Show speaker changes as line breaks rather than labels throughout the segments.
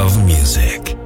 Of music.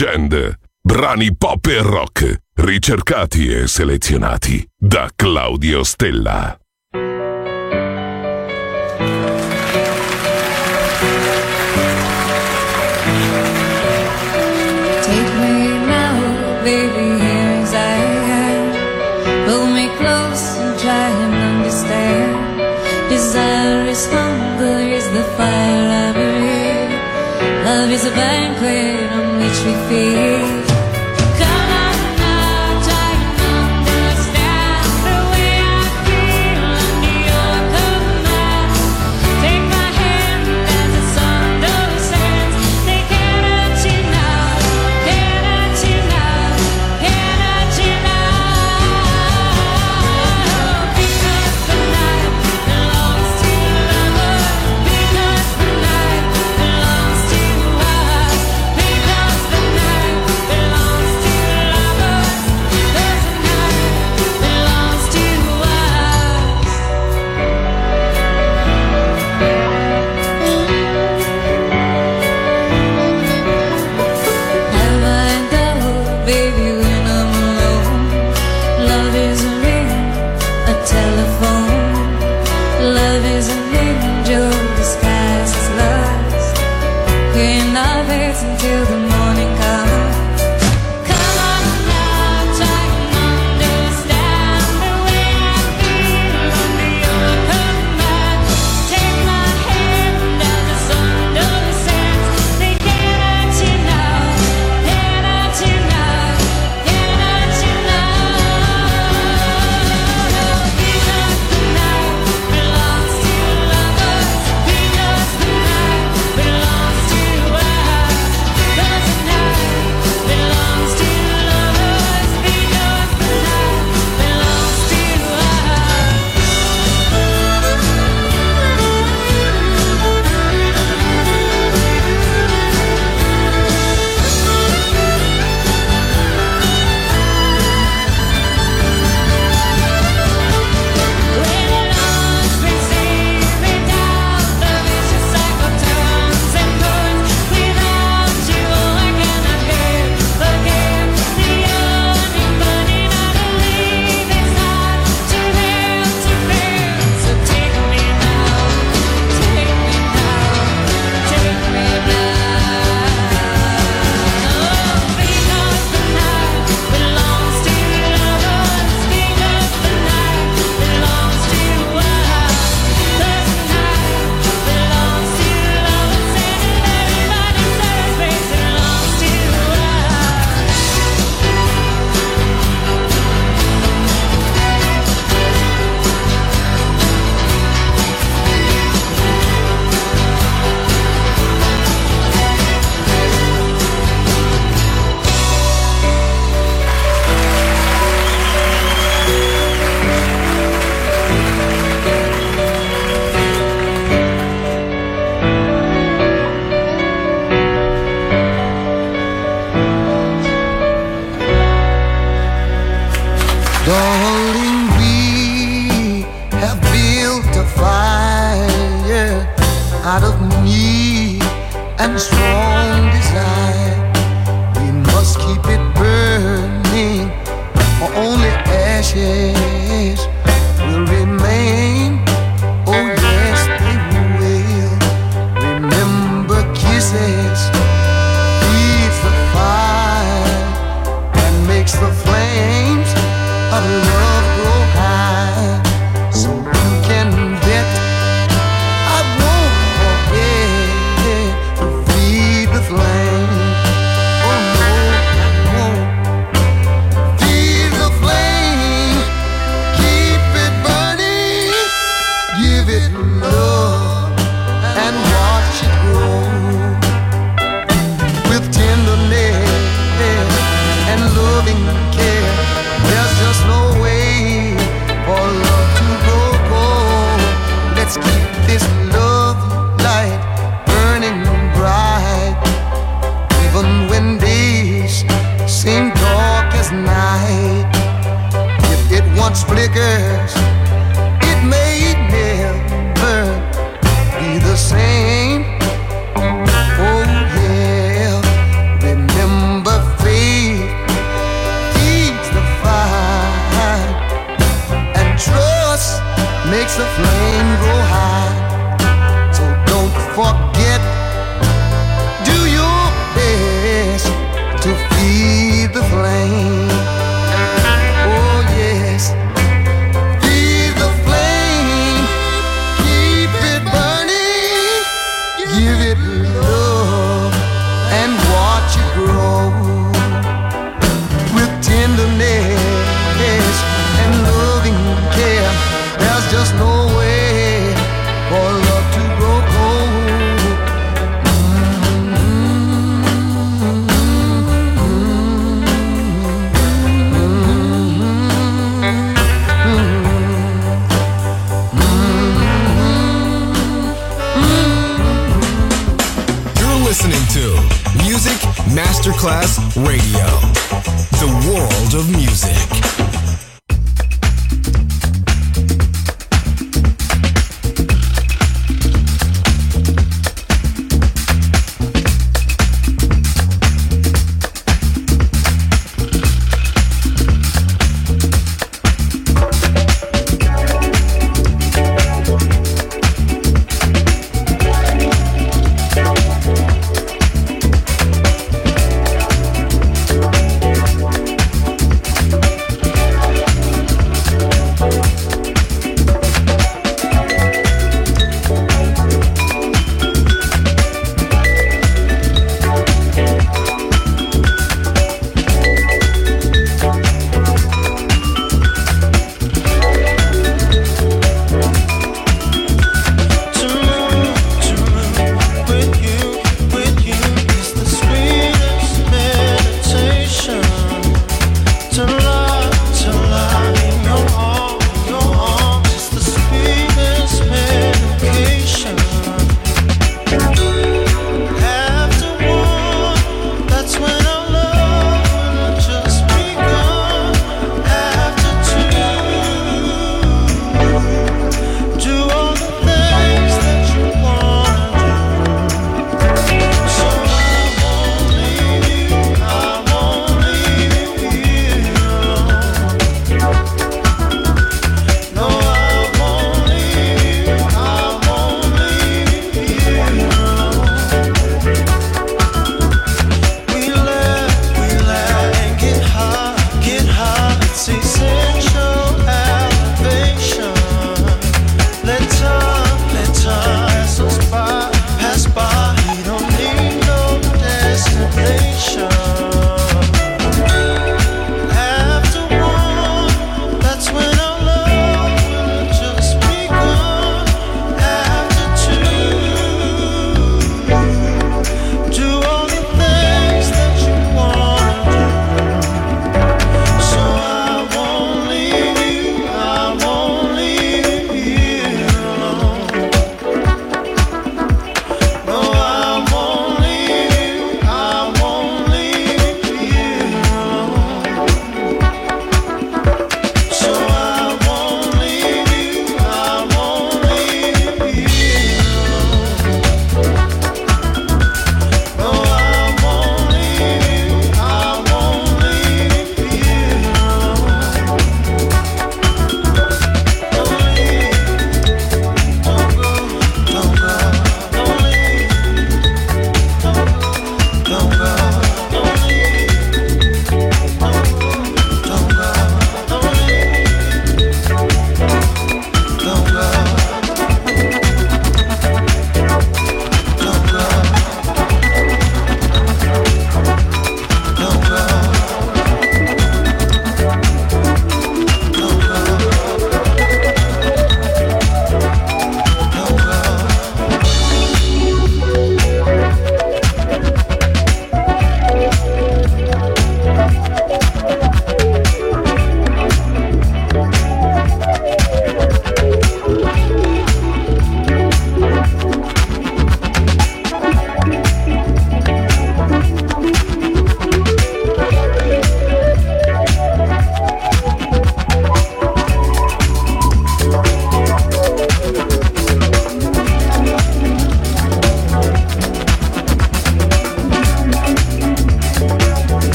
Legend. Brani pop e rock, ricercati e selezionati da Claudio Stella.
Desire is hunger, is the fire I breathe. Love is a banquet.
she feels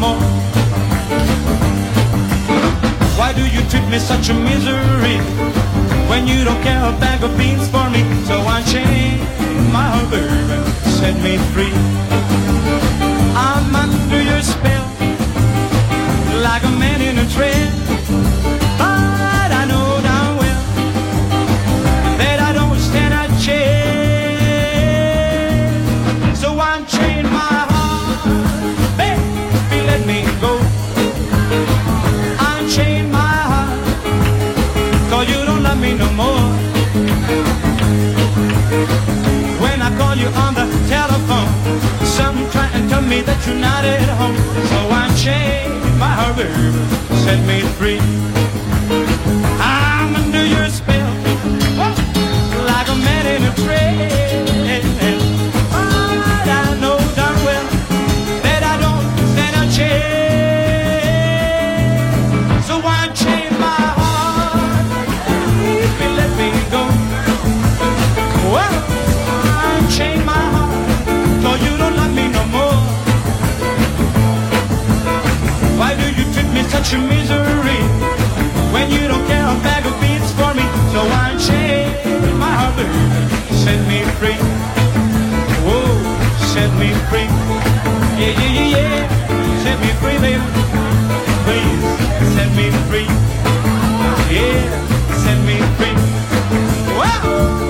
more. Why do you treat me such a misery when you don't care a bag of beans for me? So I unchain my heart, baby, set me free. I'm under your spell, like a man in a trance. Me that you're not at home. So unchain my heart, baby, set me free. Such a misery when you don't care a bag of beans for me? So unchain my heart, baby, set me free. Whoa, set me free. Yeah, yeah, yeah, yeah. Set me free, baby. Please, set me free. Yeah, set me free. Whoa.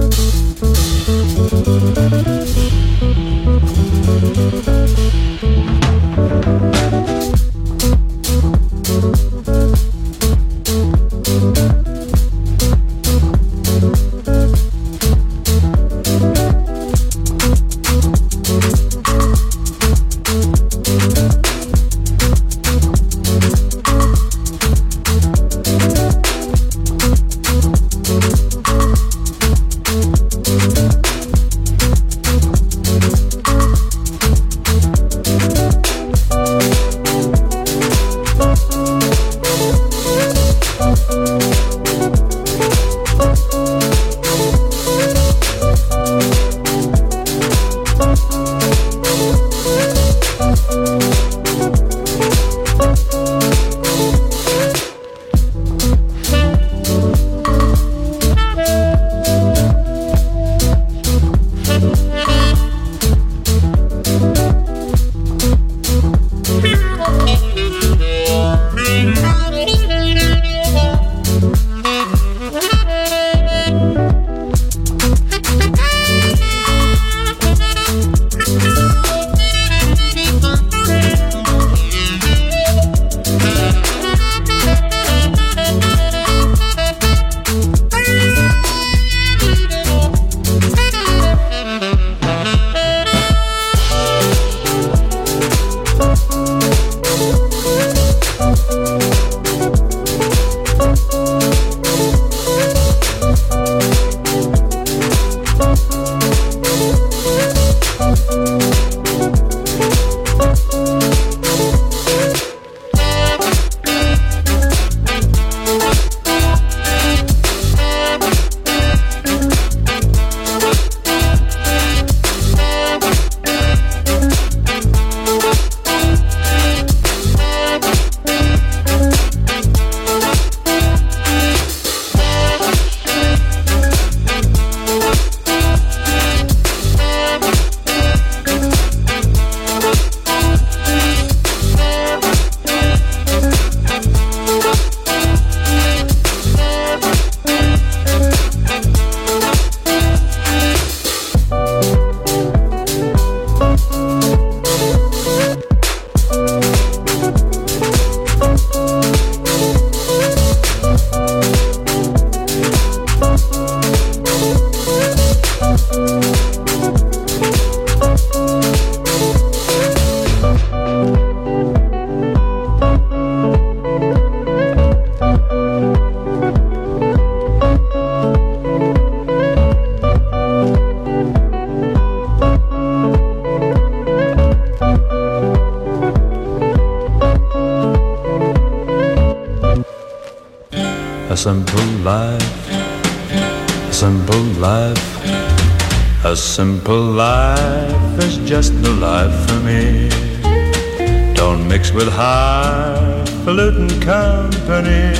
Highfalutin company.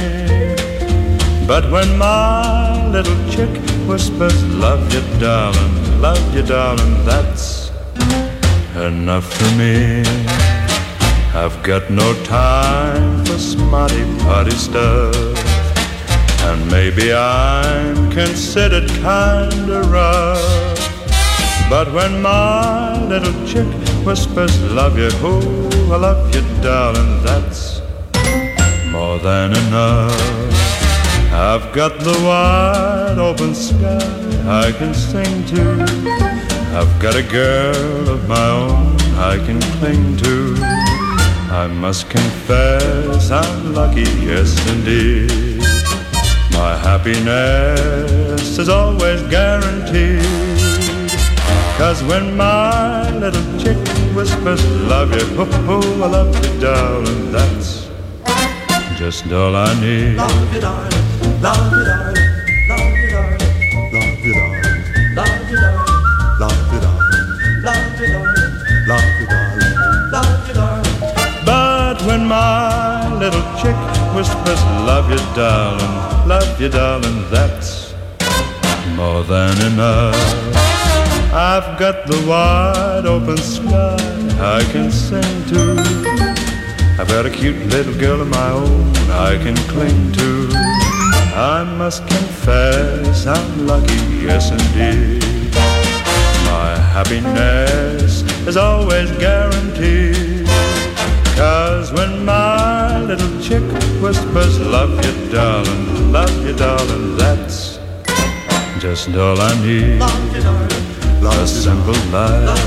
But when my little chick whispers, Love you, darling, love you, darling, that's enough for me. I've got no time for smarty party stuff. And maybe I'm considered kinda rough. But when my little chick whispers, Love you, oh, I love you, darling, that's more than enough. I've got the wide open sky I can sing to. I've got a girl of my own I can cling to. I must confess I'm lucky, yes indeed. My happiness is always guaranteed. Cause when my little chick whispers, love you, oh, oh, I love you, darling. That's just all I need.
Love you, darling, love you, darling. Love you, darling. Love you, darling. Love you, darling. Love you, darling. Love you, darling. Love you, darling. Love you, darling.
But when my little chick whispers, love you, darling, love you, darling, that's more than enough. I've got the wide open sky I can sing to. I've got a cute little girl of my own I can cling to. I must confess I'm lucky, yes indeed. My happiness is always guaranteed. Cause when my little chick whispers, Love you, darling, love you, darling, that's just all I need. A simple life,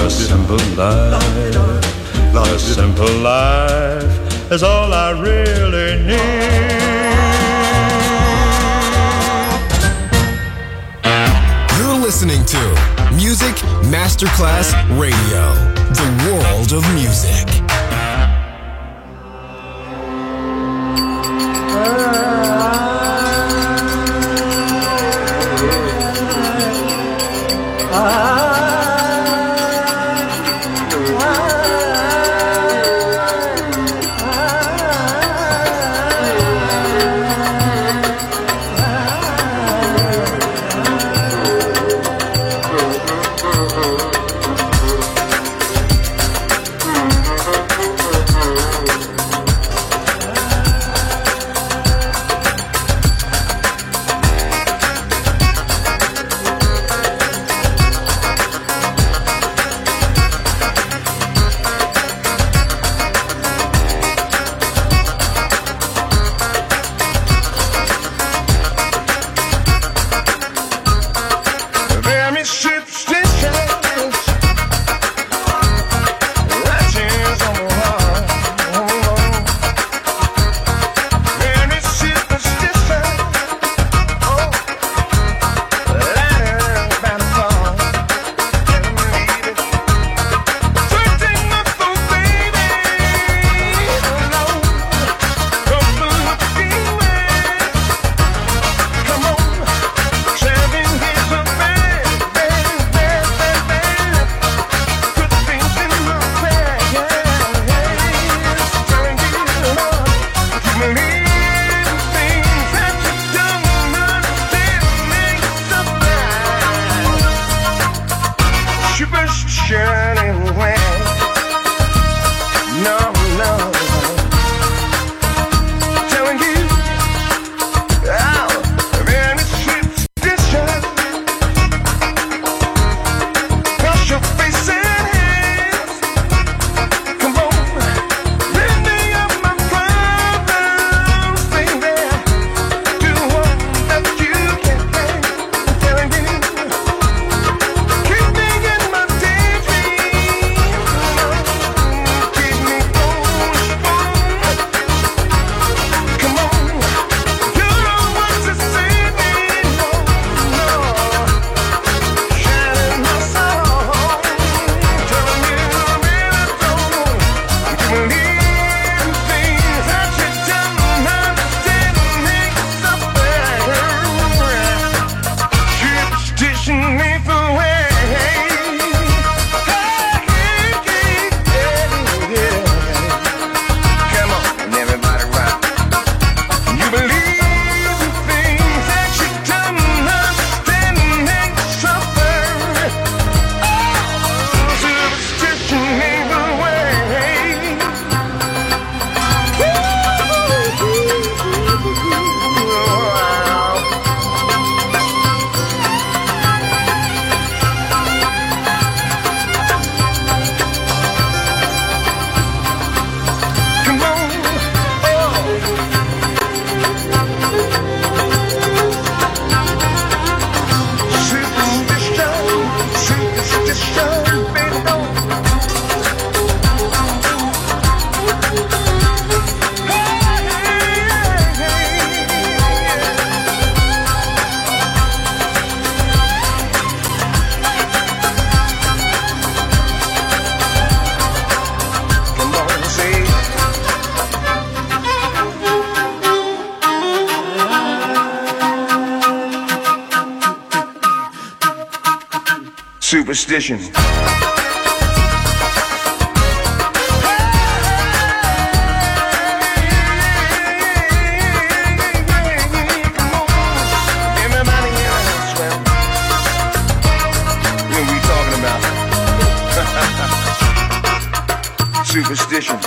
a simple life,
you,
simple life is all I really need.
You're listening to Music Masterclass Radio, the world of music.
your best shining when Superstition. What are we talking about? Superstition.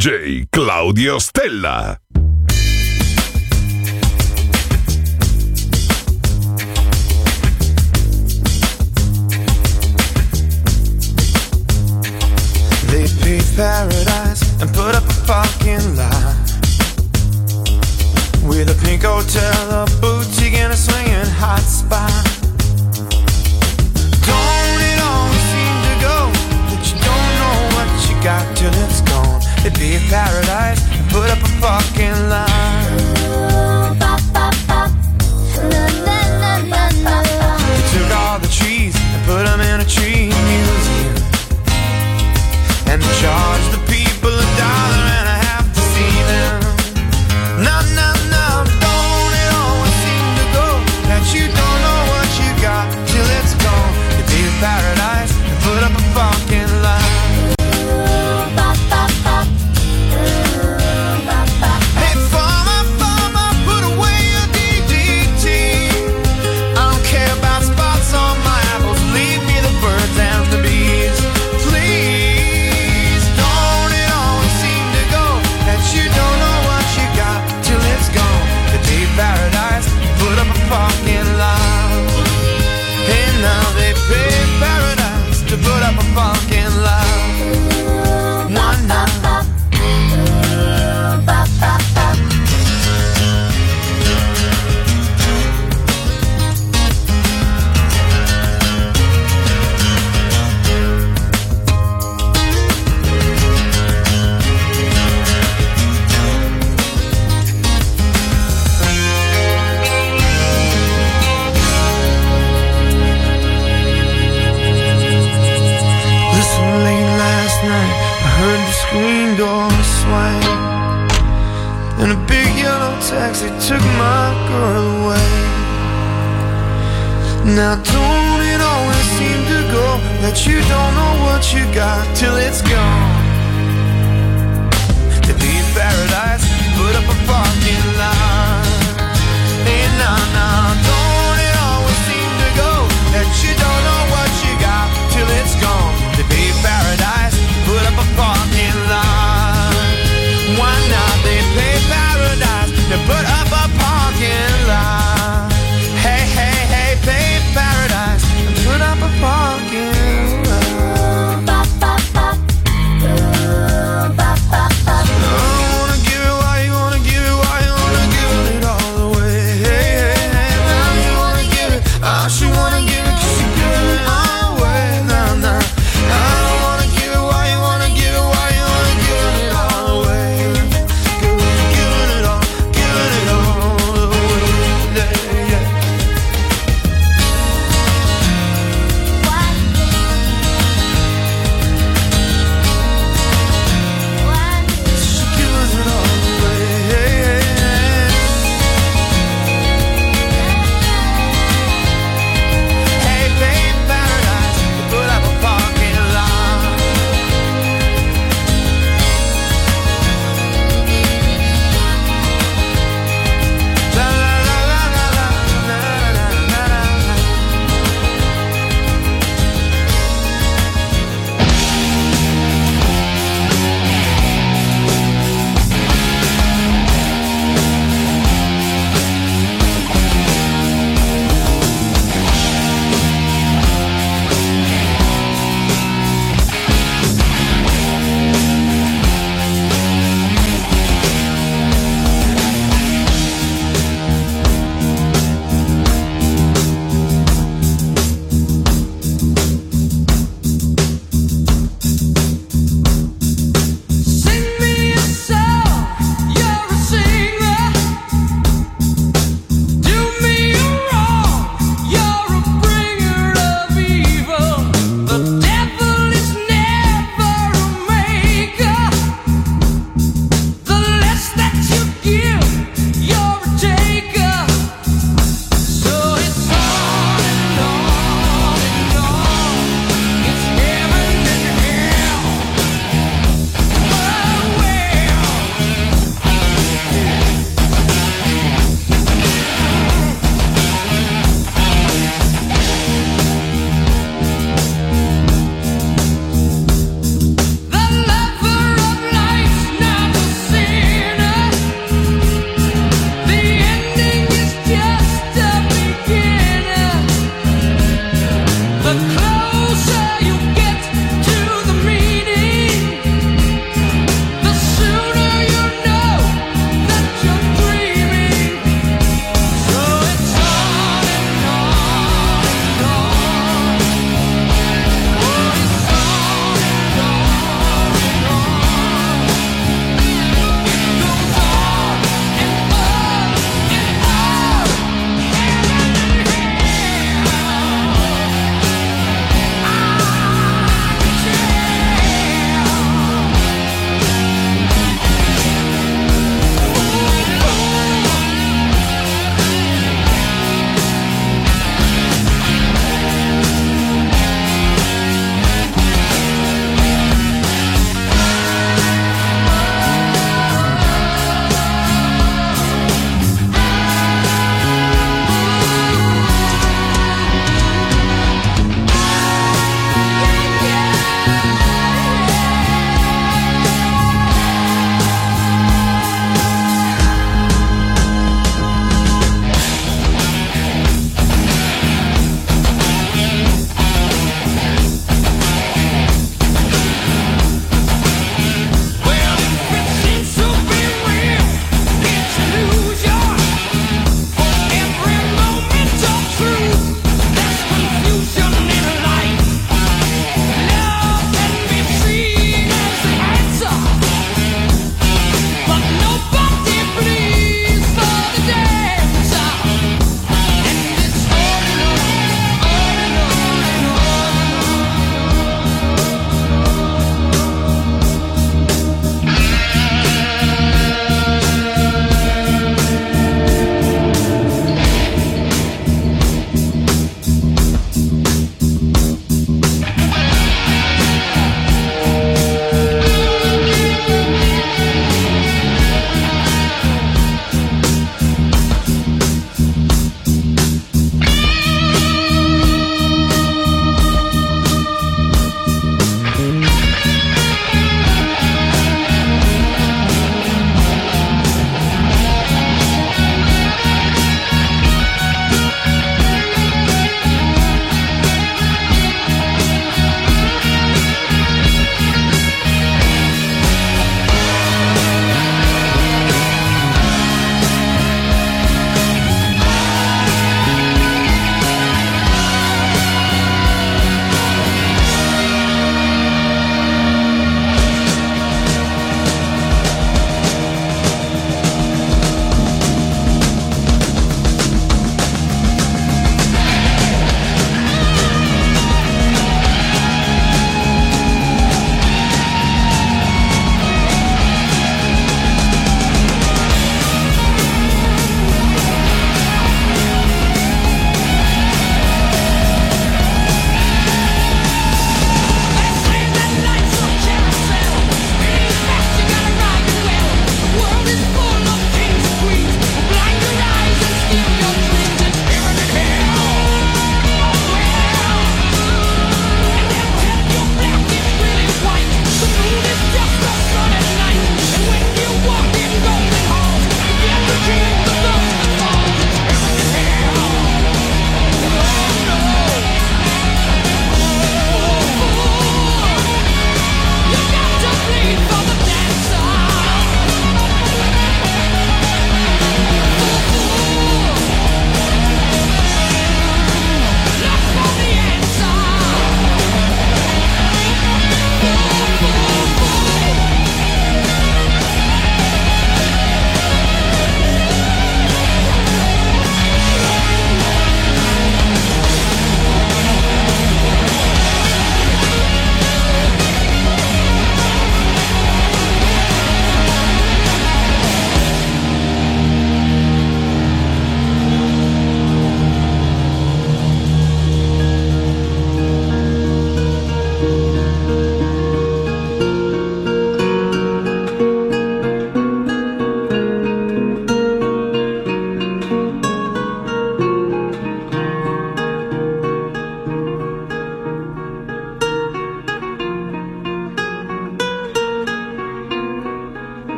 DJ Claudio Stella.